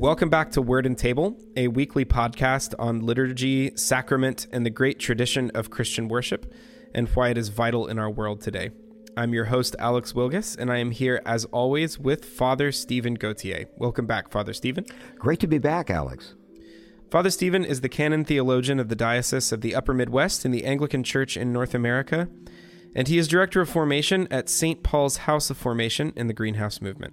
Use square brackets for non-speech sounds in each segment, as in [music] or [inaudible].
Welcome back to Word and Table, a weekly podcast on liturgy, sacrament, and the great tradition of Christian worship and why it is vital in our world today. I'm your host, Alex Wilgus, and I am here as always with Father Stephen Gauthier. Welcome back, Father Stephen. Great to be back, Alex. Father Stephen is the canon theologian of the Diocese of the Upper Midwest in the Anglican Church in North America, and he is director of formation at St. Paul's House of Formation in the Greenhouse Movement.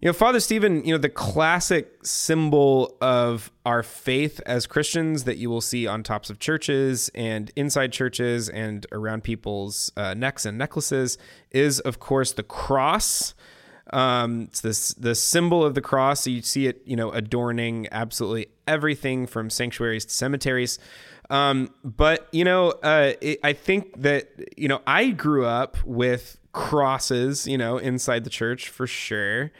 You know, Father Stephen, you know, the classic symbol of our faith as Christians that you will see on tops of churches and inside churches and around people's uh, necks and necklaces is, of course, the cross. Um, it's this the symbol of the cross. So you see it, you know, adorning absolutely everything from sanctuaries to cemeteries. Um, but you know, uh, it, I think that you know I grew up with crosses, you know, inside the church for sure.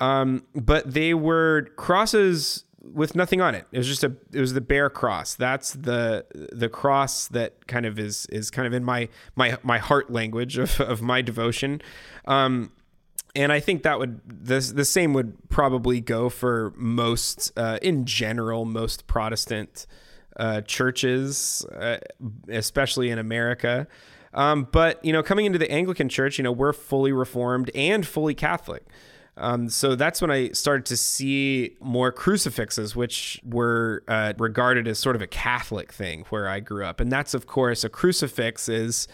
Um, but they were crosses with nothing on it. It was just a it was the bare cross. That's the the cross that kind of is is kind of in my my my heart language of of my devotion. Um, and I think that would the the same would probably go for most uh, in general most Protestant uh, churches, uh, especially in America. Um, but you know, coming into the Anglican Church, you know, we're fully Reformed and fully Catholic. Um, so that's when I started to see more crucifixes, which were uh, regarded as sort of a Catholic thing where I grew up. And that's, of course, a crucifix is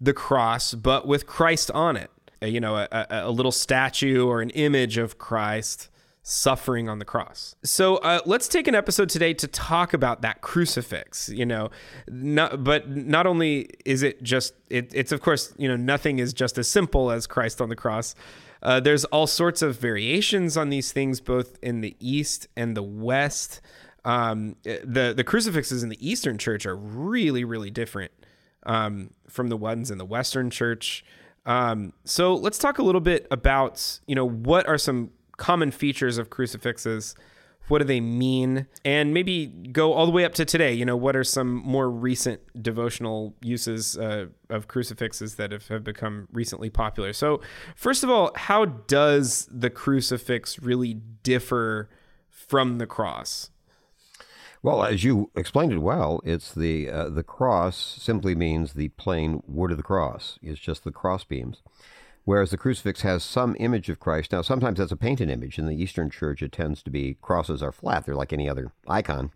the cross, but with Christ on it. Uh, you know, a, a, little statue or an image of Christ suffering on the cross. So uh, let's take an episode today to talk about that crucifix. You know, not, but not only is it just it, it's of course you know nothing is just as simple as Christ on the cross. Uh, there's all sorts of variations on these things, both in the East and the West. Um, the the crucifixes in the Eastern Church are really, really different um, from the ones in the Western Church. Um, so let's talk a little bit about you know what are some common features of crucifixes what do they mean? And maybe go all the way up to today. You know, what are some more recent devotional uses uh, of crucifixes that have, have become recently popular? So, first of all, how does the crucifix really differ from the cross? Well, as you explained it well, it's the uh, the cross simply means the plain wood of the cross. It's just the cross beams whereas the crucifix has some image of Christ. Now, sometimes that's a painted image. In the Eastern Church, it tends to be crosses are flat. They're like any other icon.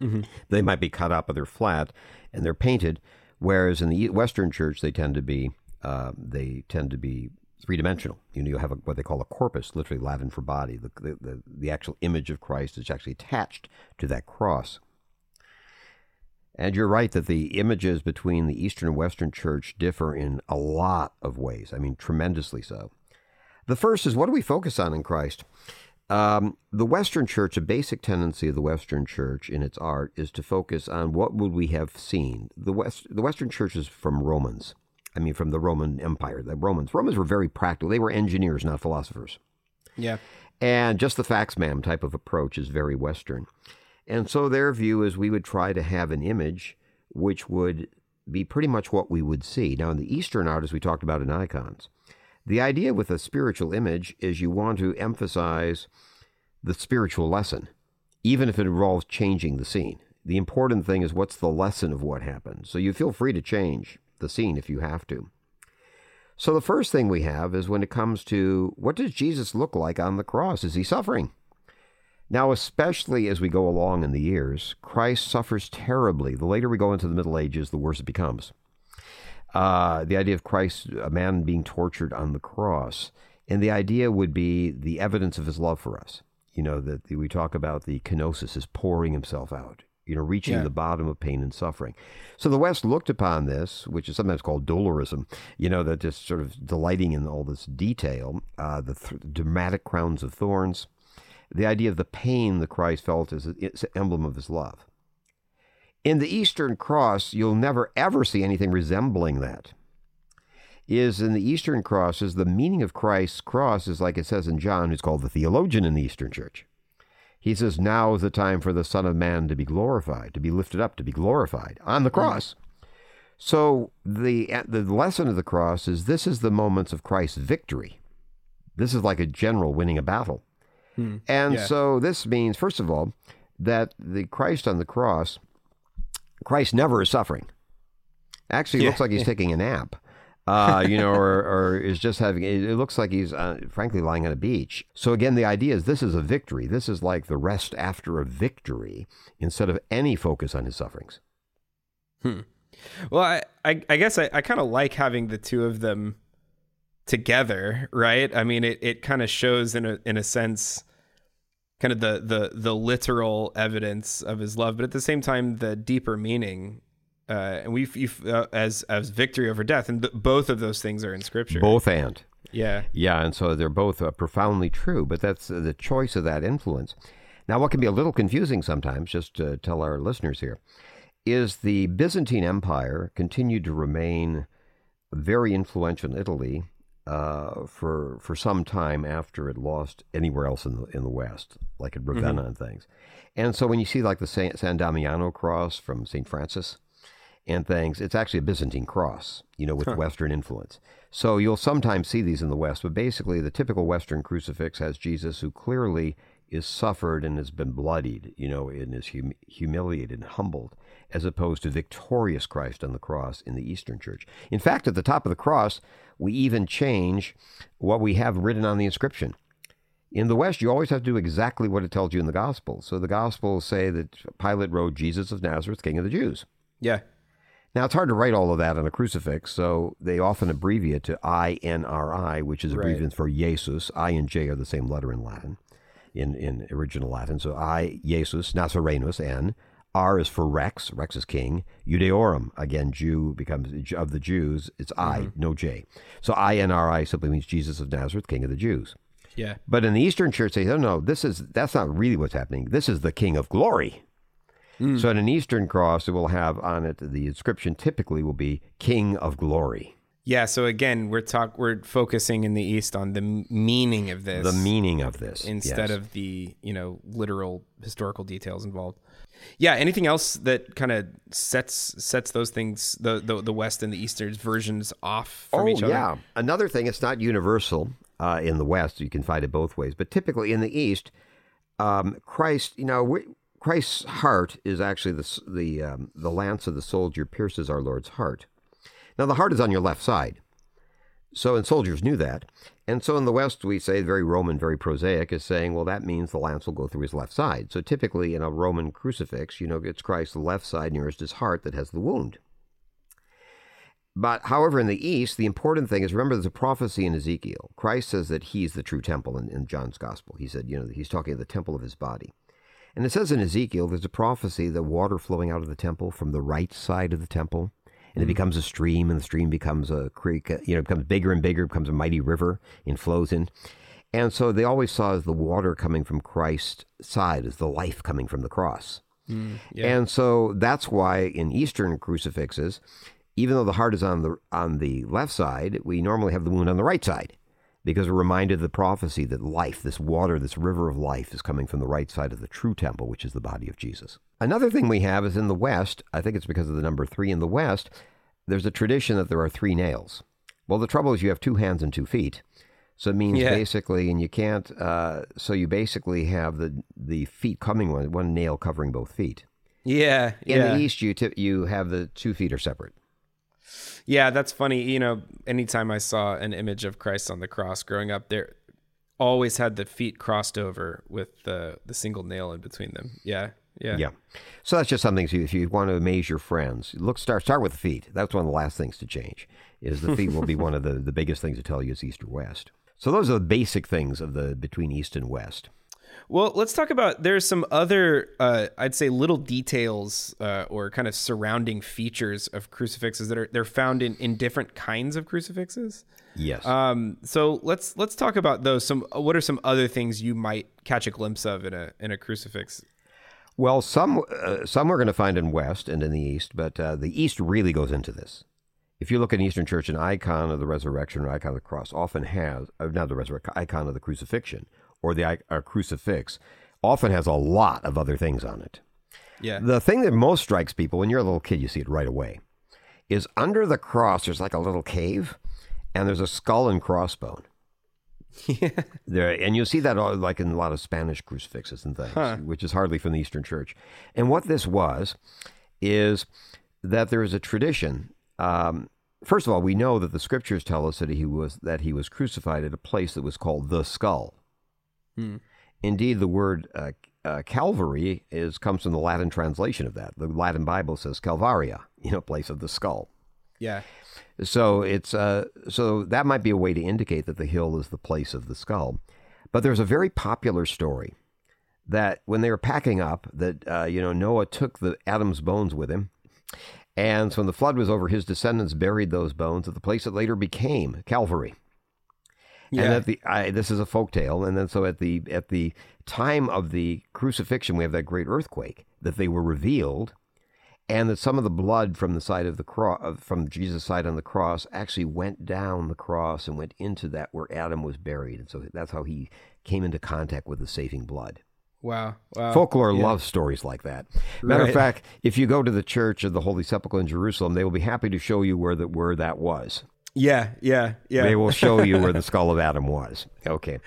Mm-hmm. They might be cut up, but they're flat and they're painted. Whereas in the Western Church, they tend to be uh, they tend to be three dimensional. You know, you have a, what they call a corpus, literally Latin for body. The, the, the, the actual image of Christ is actually attached to that cross. And you're right that the images between the Eastern and Western Church differ in a lot of ways. I mean, tremendously so. The first is what do we focus on in Christ? Um, the Western Church, a basic tendency of the Western Church in its art is to focus on what would we have seen. The West, the Western Church is from Romans. I mean, from the Roman Empire. The Romans, Romans were very practical. They were engineers, not philosophers. Yeah. And just the facts, ma'am, type of approach is very Western. And so their view is we would try to have an image which would be pretty much what we would see. Now, in the Eastern art, as we talked about in icons, the idea with a spiritual image is you want to emphasize the spiritual lesson, even if it involves changing the scene. The important thing is what's the lesson of what happened. So you feel free to change the scene if you have to. So the first thing we have is when it comes to what does Jesus look like on the cross? Is he suffering? Now, especially as we go along in the years, Christ suffers terribly. The later we go into the Middle Ages, the worse it becomes. Uh, the idea of Christ, a man being tortured on the cross, and the idea would be the evidence of his love for us. You know, that we talk about the kenosis, is pouring himself out, you know, reaching yeah. the bottom of pain and suffering. So the West looked upon this, which is sometimes called dolorism, you know, that just sort of delighting in all this detail, uh, the th- dramatic crowns of thorns, the idea of the pain the Christ felt is an emblem of his love. In the Eastern Cross, you'll never ever see anything resembling that. Is in the Eastern crosses, the meaning of Christ's cross is like it says in John, who's called the theologian in the Eastern Church. He says, Now is the time for the Son of Man to be glorified, to be lifted up, to be glorified on the cross. So the the lesson of the cross is this is the moments of Christ's victory. This is like a general winning a battle. And yeah. so this means, first of all, that the Christ on the cross, Christ never is suffering. Actually, it Yeah. looks like he's [laughs] taking a nap. Uh, you know, or, or is just having. It looks like he's, uh, frankly, lying on a beach. So again, the idea is this is a victory. This is like the rest after a victory, instead of any focus on his sufferings. Well, I, I, I guess I, I kind of like having the two of them together, right? I mean, it, it kind of shows in a in a sense, kind of the the the literal evidence of his love, but at the same time, the deeper meaning. Uh, and we've, uh, as as victory over death, and th- both of those things are in Scripture. Both and. yeah, Yeah, and so they're both uh, profoundly true, but that's uh, the choice of that influence. Now, what can be a little confusing sometimes, just to tell our listeners here, is the Byzantine Empire continued to remain very influential in Italy uh, for for some time after it lost anywhere else in the in the West, like at Ravenna and things. And so when you see like the Saint, San Damiano cross from Saint Francis, and things. It's actually a Byzantine cross, you know, with Western influence. So you'll sometimes see these in the West, but basically the typical Western crucifix has Jesus who clearly is suffered and has been bloodied, you know, and is hum- humiliated and humbled, as opposed to victorious Christ on the cross in the Eastern Church. In fact, at the top of the cross, we even change what we have written on the inscription. In the West, you always have to do exactly what it tells you in the Gospels. So the Gospels say that Pilate wrote Jesus of Nazareth, King of the Jews. yeah, Now, it's hard to write all of that on a crucifix, so they often abbreviate to INRI, which is Right. for Jesus. I and J are the same letter in Latin, in, in original Latin. So I, Jesus, Nazarenus, N. R is for Rex, Rex is king. Judeorum, again, Jew becomes of the Jews. It's I, mm-hmm. no J. So INRI simply means Jesus of Nazareth, King of the Jews. yeah, But in the Eastern Church, they say, no, no, this is that's not really what's happening. This is the King of Glory. Mm. So in an Eastern cross, it will have on it the inscription typically will be King of Glory. Yeah. So again, we're talk we're focusing in the East on the meaning of this, The meaning of this instead yes. of the you know literal historical details involved. Yeah. Anything else that kind of sets sets those things the, the the West and the Eastern versions off from oh each other? yeah. Another thing, it's not universal uh, in the West. You can find it both ways, but typically in the East, um, Christ, you know, we, Christ's heart is actually the the um, the lance of the soldier pierces our Lord's heart. Now the heart is on your left side. So, and soldiers knew that. And so in the West, we say, very Roman, very prosaic, is saying, well, that means the lance will go through his left side. So typically in a Roman crucifix, you know, it's Christ's left side nearest his heart that has the wound. But however, in the East, the important thing is remember there's a prophecy in Ezekiel. Christ says that he's the true temple in, in John's gospel. He said, you know, he's talking of the temple of his body. And it says in Ezekiel, there's a prophecy that water flowing out of the temple from the right side of the temple, and it becomes a stream, and the stream becomes a creek, uh, you know, it becomes bigger and bigger, becomes a mighty river, and flows in. And so they always saw as the water coming from Christ's side, as the life coming from the cross. yeah. And so that's why in Eastern crucifixes, even though the heart is on the on the left side, we normally have the wound on the right side because we're reminded of the prophecy that life, this water, this river of life, is coming from the right side of the true temple, which is the body of Jesus. Another thing we have is in the West, I think it's because of the number three in the West, there's a tradition that there are three nails. Well, the trouble is you have two hands and two feet. So it means Yeah. basically, and you can't. Uh, so you basically have the the feet coming one one nail covering both feet. yeah, In yeah. the East, you tip, you have the two feet are separate. Yeah, that's funny. You know, anytime I saw an image of Christ on the cross growing up, there always had the feet crossed over with the the single nail in between them. Yeah, yeah, Yeah. So that's just something. To, if you want to amaze your friends, look start start with the feet. That's one of the last things to change. Is the feet will be [laughs] one of the, the biggest things to tell you is East or West. So those are the basic things of the between East and West. Well, let's talk about there's some other, uh, I'd say, little details uh, or kind of surrounding features of crucifixes that are they're found in in different kinds of crucifixes. Yes. Um, so let's let's talk about those. Some what are some other things you might catch a glimpse of in a in a crucifix? Well, some uh, some we're going to find in West and in the East, but uh, the East really goes into this. If you look at Eastern Church, an icon of the resurrection or icon of the cross often has, uh, not the resurrection, icon of the crucifixion or the uh, crucifix, often has a lot of other things on it. Yeah, The thing that most strikes people when you're a little kid, you see it right away, is under the cross, there's like a little cave, and there's a skull and crossbone. [laughs] Yeah. There, and you'll see that all, like in a lot of Spanish crucifixes and things, Huh. which is hardly from the Eastern Church. And what this was is that there is a tradition. Um, first of all, we know that the scriptures tell us that he was that he was crucified at a place that was called the Skull. Hmm. Indeed, the word uh, uh, Calvary is comes from the Latin translation of that. The Latin Bible says Calvaria, [laughs] you know, place of the skull. Yeah. So it's uh, so that might be a way to indicate that the hill is the place of the skull. But there's a very popular story that when they were packing up, that uh, you know Noah took the Adam's bones with him, and so when the flood was over, his descendants buried those bones at the place that later became Calvary. Yeah. And at the I, this is a folk tale, and then so at the at the time of the crucifixion, we have that great earthquake that they were revealed, and that some of the blood from the side of the cross, from Jesus' side on the cross, actually went down the cross and went into that where Adam was buried, and so that's how he came into contact with the saving blood. wow. Wow. Folklore Yeah. loves stories like that. Matter Right. of fact, if you go to the Church of the Holy Sepulchre in Jerusalem, they will be happy to show you where that where that was. Yeah. Yeah. Yeah. They will show you where the [laughs] skull of Adam was. Okay.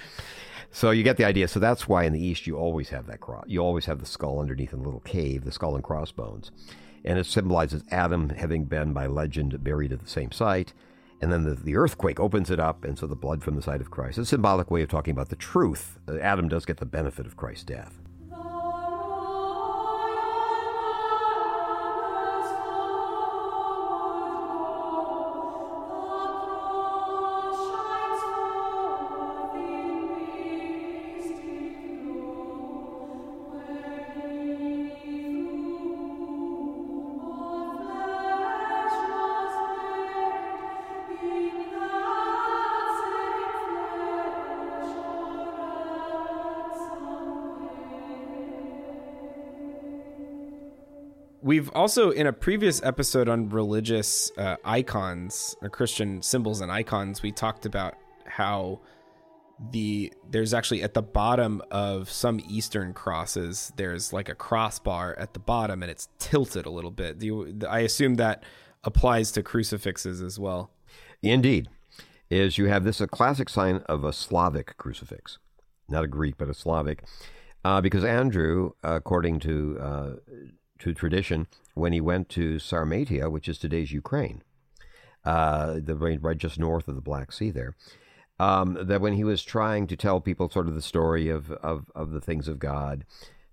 So you get the idea. So that's why in the East you always have that cross. You always have the skull underneath in a little cave, the skull and crossbones. And it symbolizes Adam having been, by legend, buried at the same site. And then the, the earthquake opens it up, and so the blood from the side of Christ. It's a symbolic way of talking about the truth. Adam does get the benefit of Christ's death. We've also, in a previous episode on religious uh, icons or Christian symbols and icons, we talked about how the there's actually at the bottom of some Eastern crosses, there's like a crossbar at the bottom, and it's tilted a little bit. You, I assume that applies to crucifixes as well. Indeed, is you have this a classic sign of a Slavic crucifix, not a Greek, but a Slavic, uh, because Andrew, according to uh, to tradition, when he went to Sarmatia, which is today's Ukraine, uh, the right, just north of the Black Sea there, um, that when he was trying to tell people sort of the story of, of, of the things of God,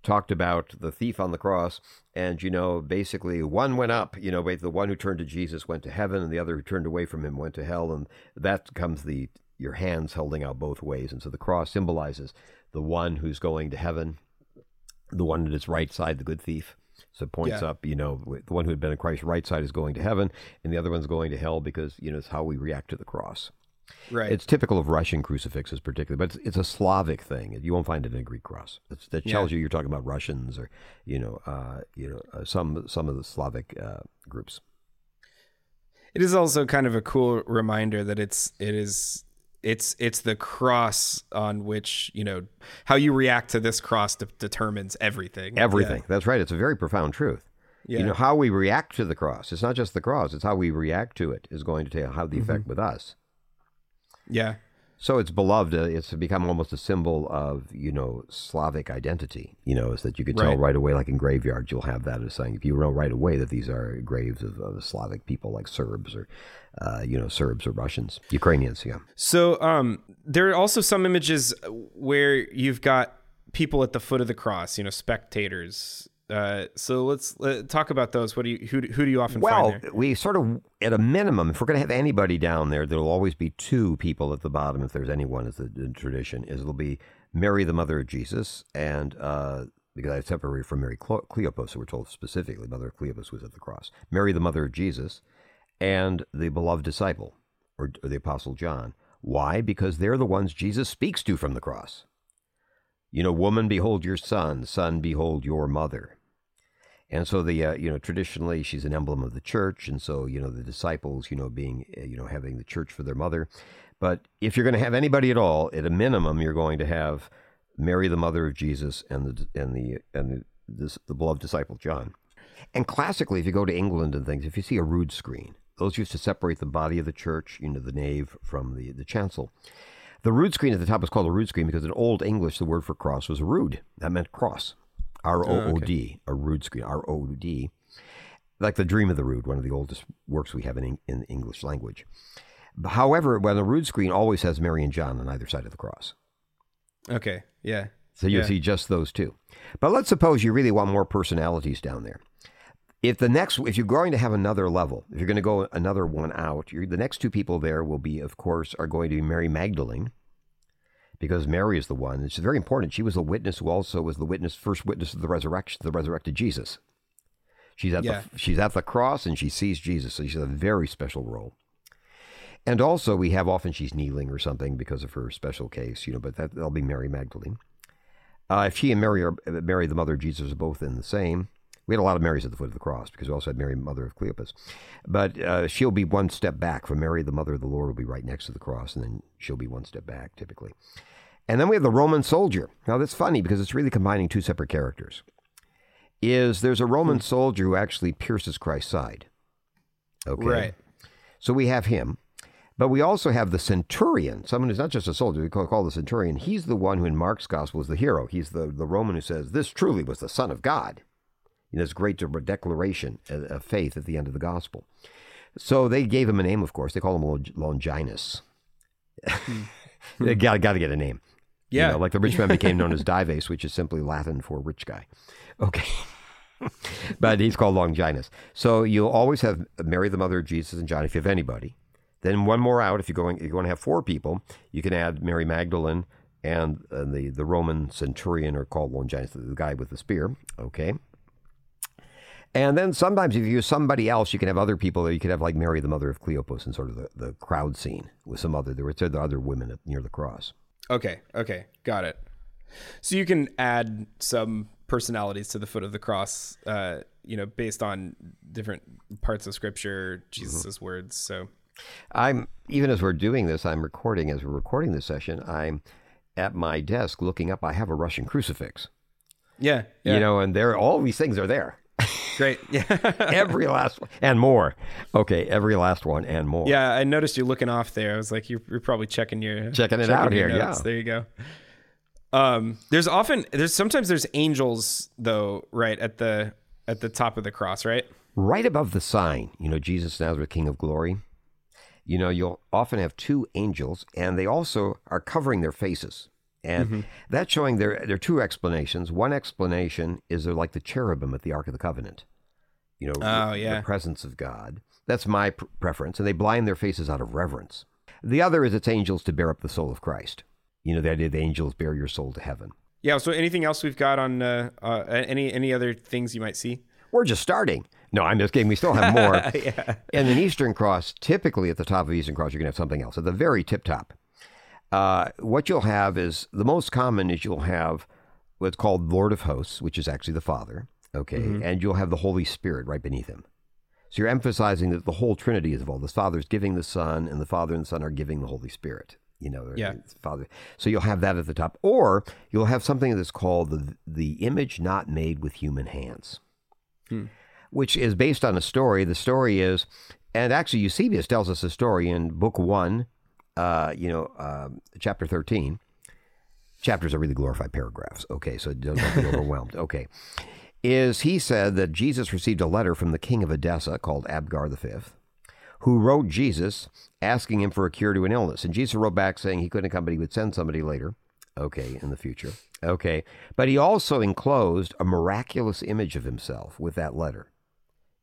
talked about the thief on the cross, and you know, basically one went up, you know, the one who turned to Jesus went to heaven, and the other who turned away from him went to hell, and that comes the your hands holding out both ways, and so the cross symbolizes the one who's going to heaven, the one at his right side, the good thief. So it points Yeah. up, you know, the one who had been on Christ's right side is going to heaven, and the other one's going to hell because you know it's how we react to the cross. Right. It's typical of Russian crucifixes, particularly, but it's, it's a Slavic thing. You won't find it in a Greek cross. It's, that Yeah. tells you you're talking about Russians or you know, uh, you know, uh, some some of the Slavic uh, groups. It is also kind of a cool reminder that it's it is it's it's the cross on which you know how you react to this cross de- determines everything. Everything. That's right. It's a very profound truth. Yeah. You know how we react to the cross. It's not just the cross. It's how we react to it is going to tell how the mm-hmm. effect with us. Yeah. So it's beloved. Uh, it's become almost a symbol of you know Slavic identity. You know, is that you could tell Right. right away, like in graveyards, you'll have that as saying if you know right away that these are graves of, of Slavic people, like Serbs or uh, you know Serbs or Russians, Ukrainians. Yeah, So um, there are also some images where you've got people at the foot of the cross, you know, spectators. Uh, so let's uh, talk about those. What do you who, do- who do you often well, find there? we sort of at a minimum, if we're going to have anybody down there, there'll always be two people at the bottom. If there's anyone, as the, the tradition is, it'll be Mary, the mother of Jesus, and uh, because I separated from Mary Clo- Cleopas, so we're told specifically, mother of Cleopas was at the cross. Mary, the mother of Jesus, and the beloved disciple, or, or the apostle John. Why? Because they're the ones Jesus speaks to from the cross. You know, woman, behold your son. Son, behold your mother. And so the uh, you know traditionally she's an emblem of the church, and so you know the disciples you know being uh, you know having the church for their mother. But if you're going to have anybody at all, at a minimum, you're going to have Mary, the mother of Jesus, and the and the and the, this, the beloved disciple John. And classically, if you go to England and things, if you see a rood screen, those used to separate the body of the church, you know, the nave from the the chancel. The rood screen at the top is called a rood screen because in Old English the word for cross was rood. That meant cross. R O O D, oh, a rood screen. R O O D, like the Dream of the Rood, one of the oldest works we have in in English language. However, when the rood screen always has Mary and John on either side of the cross. Okay. Yeah. So you Yeah. see just those two. But let's suppose you really want more personalities down there. If the next, if you're going to have another level, if you're going to go another one out, the next two people there will be, of course, are going to be Mary Magdalene, because Mary is the one. It's very important. She was the witness who also was the witness, first witness of the resurrection, the resurrected Jesus. She's at Yeah. the she's at the cross and she sees Jesus, so she's a very special role. And also, we have often she's kneeling or something because of her special case, you know. But that, that'll be Mary Magdalene. Uh, if she and Mary are Mary, the mother of Jesus, are both in the same. We had a lot of Marys at the foot of the cross because we also had Mary, mother of Cleopas. But uh, she'll be one step back from Mary, the mother of the Lord, will be right next to the cross, and then she'll be one step back typically. And then we have the Roman soldier. Now that's funny because it's really combining two separate characters. Is there's a Roman soldier who actually pierces Christ's side. Okay. Right. So we have him. But we also have the centurion, someone who's not just a soldier, we call, call the centurion. He's the one who in Mark's gospel is the hero. He's the, the Roman who says, This truly was the Son of God. You know, this great de- declaration of of faith at the end of the gospel. So they gave him a name, of course. They call him Longinus. [laughs] they got, got to get a name. You Yeah. know, like the rich man became known as [laughs] Dives, which is simply Latin for rich guy. Okay. [laughs] but he's called Longinus. So you'll always have Mary, the mother of Jesus, and John, if you have anybody. Then one more out. If you're going, you're going to have four people. You can add Mary Magdalene and uh, the the Roman centurion, or called Longinus, the guy with the spear. Okay. And then sometimes if you use somebody else, you can have other people. You could have like Mary, the mother of Cleopas, and sort of the, the crowd scene with some other. There were the other women at, near the cross. Okay. Okay. Got it. So you can add some personalities to the foot of the cross, uh, you know, based on different parts of scripture, Jesus' words. So I'm even as we're doing this, I'm recording as we're recording this session. I'm at my desk looking up. I have a Russian crucifix, yeah, yeah. you know, and there all these things are there. Great. [laughs] Yeah. every last one and more. Okay, every last one and more. yeah. I noticed you looking off there. I was like, you're, you're probably checking your Checking it out your here, yeah. There you go. Um, there's often there's sometimes there's angels though, right at the at the top of the cross, right? Right above the sign, you know, Jesus Nazareth, King of Glory. You know, you'll often have two angels, and they also are covering their faces. And that's showing there, there are two explanations. One explanation is they're like the cherubim at the Ark of the Covenant. You know, Oh, the- yeah. the presence of God. That's my pr- preference. And they blind their faces out of reverence. The other is it's angels to bear up the soul of Christ. You know, the idea the angels bear your soul to heaven. Yeah. So anything else we've got on uh, uh, any any other things you might see? We're just starting. No, I'm just kidding. We still have more. [laughs] yeah. And an Eastern Cross, typically at the top of Eastern Cross, you're going to have something else. At the very tip top, uh, what you'll have is the most common is you'll have what's called Lord of Hosts, which is actually the Father. Okay. And you'll have the Holy Spirit right beneath him. So you're emphasizing that the whole Trinity is involved. The Father's giving the Son, and the Father and the Son are giving the Holy Spirit. You know, Yeah. Father. So you'll have that at the top, or you'll have something that's called the the image not made with human hands which is based on a story. The story is, and actually Eusebius tells us a story in Book One, uh, you know, um chapter thirteen. Chapters are really glorified paragraphs. Okay, so don't be [laughs] overwhelmed. Okay, is he said that Jesus received a letter from the king of Edessa called Abgar the Fifth, who wrote Jesus asking him for a cure to an illness, and Jesus wrote back saying he couldn't come, but he would send somebody later. Okay, in the future. Okay, but he also enclosed a miraculous image of himself with that letter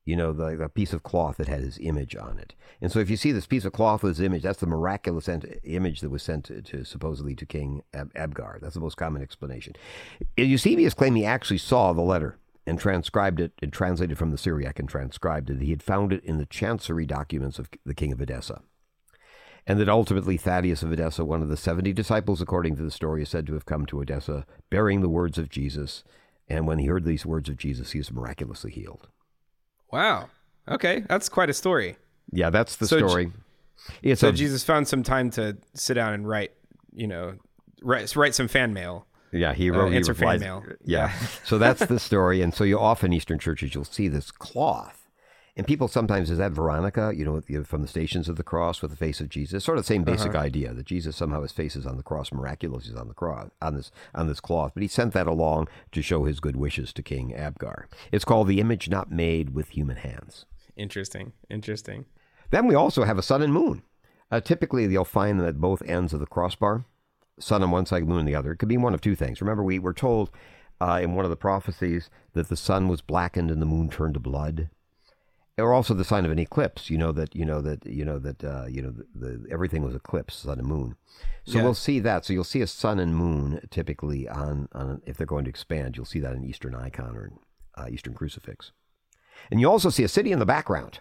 you know, the, piece of cloth that had his image on it. And so if you see this piece of cloth with his image, that's the miraculous image that was sent to, to supposedly to King Ab- Abgar. That's the most common explanation. Eusebius claimed he actually saw the letter and transcribed it and translated from the Syriac and transcribed it. He had found it in the chancery documents of the king of Edessa. And that ultimately Thaddeus of Edessa, one of the 70 disciples, according to the story, is said to have come to Edessa bearing the words of Jesus. And when he heard these words of Jesus, he was miraculously healed. Wow. Okay, that's quite a story. Yeah, that's the So story. It's So a, Jesus found some time to sit down and write, you know, write write some fan mail. yeah, he uh, wrote he answer fan replies- mail. Yeah, so that's the [laughs] story, and so you often Eastern churches you'll see this cloth, And people sometimes, is that Veronica, you know, from the Stations of the Cross with the face of Jesus? Sort of the same basic uh-huh. idea that Jesus somehow his face is on the cross, miraculously is on the cross, on this, on this cloth. But he sent that along to show his good wishes to King Abgar. It's called The Image Not Made with Human Hands. Interesting. Interesting. Then we also have a sun and moon. Uh, typically, you'll find them at both ends of the crossbar, sun on one side, moon on the other. It could be one of two things. Remember, we were told uh, in one of the prophecies that the sun was blackened and the moon turned to blood or also the sign of an eclipse. You know that you know that you know that uh, you know the, the, everything was eclipsed, sun and moon. So we'll see that. So you'll see a sun and moon typically on on if they're going to expand. You'll see that in Eastern icon or uh, Eastern crucifix, and you also see a city in the background.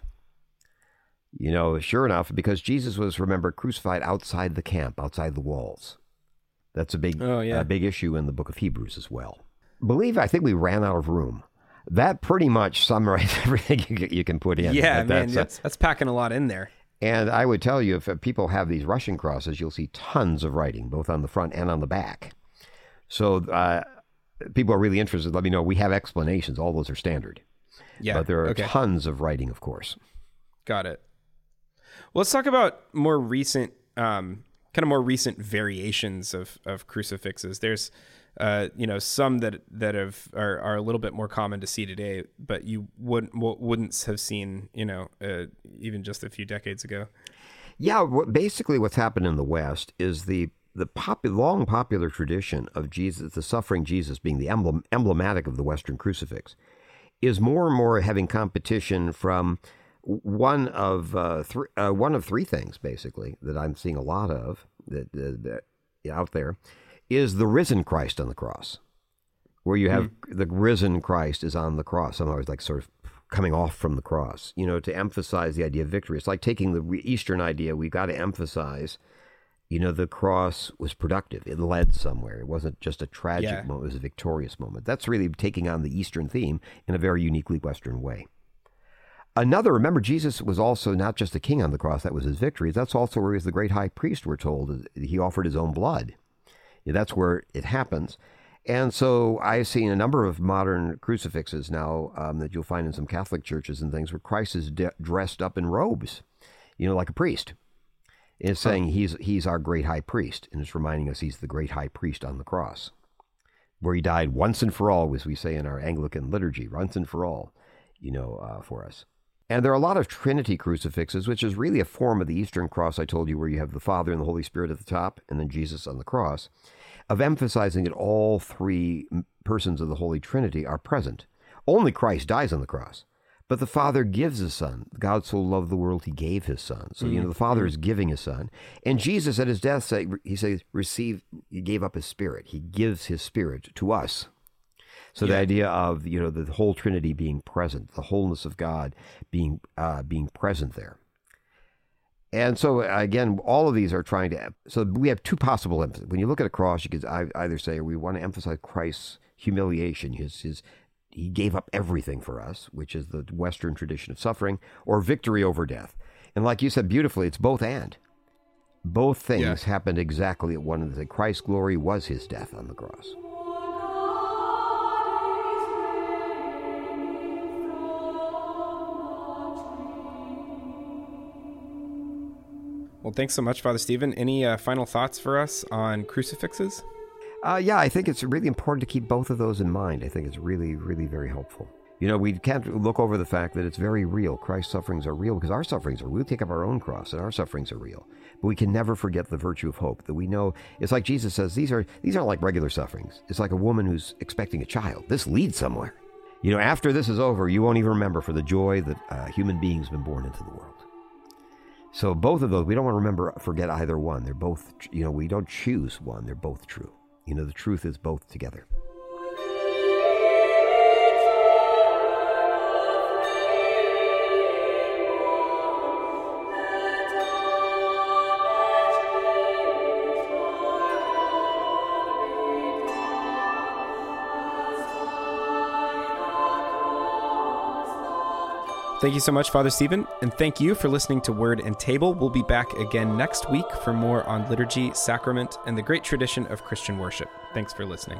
You know, sure enough, because Jesus was remember crucified outside the camp, outside the walls. That's a big, oh, yeah. a big issue in the book of Hebrews as well. Believe I think we ran out of room that pretty much summarizes [laughs] everything you, can put in. Yeah, man, that's, that's, that's packing a lot in there. And I would tell you, if people have these Russian crosses, you'll see tons of writing, both on the front and on the back. So uh, people are really interested. Let me know. We have explanations. All those are standard. Yeah. But there are okay. tons of writing, of course. Got it. Well, let's talk about more recent, um, kind of more recent variations of, of crucifixes. There's uh, you know, some that that have are, are a little bit more common to see today, but you wouldn't wouldn't have seen, you know, uh, even just a few decades ago. Yeah, basically, what's happened in the West is the the pop, long popular tradition of Jesus, the suffering Jesus being the emblem, emblematic of the Western crucifix, is more and more having competition from one of uh, three, uh, one of three things basically that I'm seeing a lot of that, that out there is the risen Christ on the cross, where you have mm-hmm. the risen Christ is on the cross. Somehow it's like sort of coming off from the cross, you know, to emphasize the idea of victory. It's like taking the Eastern idea. We've got to emphasize, you know, the cross was productive. It led somewhere. It wasn't just a tragic yeah. moment. It was a victorious moment. That's really taking on the Eastern theme in a very uniquely Western way. Another, remember, Jesus was also not just a king on the cross, that was his victory. That's also where he was the great high priest, we're told. He offered his own blood. That's where it happens. And so I've seen a number of modern crucifixes now um, that you'll find in some Catholic churches and things where Christ is de- dressed up in robes, you know, like a priest. It's saying he's he's our great high priest, and it's reminding us he's the great high priest on the cross, where he died once and for all, as we say in our Anglican liturgy, once and for all, you know, uh, for us. And there are a lot of Trinity crucifixes, which is really a form of the Eastern cross I told you, where you have the Father and the Holy Spirit at the top, and then Jesus on the cross of emphasizing that all three persons of the Holy Trinity are present. Only Christ dies on the cross. But the Father gives his Son. God so loved the world, he gave his Son. So, mm-hmm. you know, the Father mm-hmm. is giving his Son. And Jesus at his death, say, he says, receive, he gave up his Spirit. He gives his Spirit to us. So yeah. the idea of, you know, the whole Trinity being present, the wholeness of God being, uh, being present there. And so again, all of these are trying to. So we have two possible emphases. When you look at a cross, you could either say we want to emphasize Christ's humiliation, his his he gave up everything for us, which is the Western tradition of suffering, or victory over death. And like you said beautifully, it's both and. Both things yeah. happened exactly at one of the. Christ's glory was his death on the cross. Well, thanks so much, Father Stephen. Any uh, final thoughts for us on crucifixes? Uh, yeah, I think it's really important to keep both of those in mind. I think it's really, really very helpful. You know, we can't look over the fact that it's very real. Christ's sufferings are real because our sufferings are. We take up our own cross, and our sufferings are real. But we can never forget the virtue of hope. That we know it's like Jesus says. These are these aren't like regular sufferings. It's like a woman who's expecting a child. This leads somewhere. You know, after this is over, you won't even remember for the joy that a uh, human being's been born into the world. So both of those, we don't want to remember, forget either one. They're both, you know, we don't choose one. They're both true. You know, the truth is both together. Thank you so much, Father Stephen, and thank you for listening to Word and Table. We'll be back again next week for more on liturgy, sacrament, and the great tradition of Christian worship. Thanks for listening.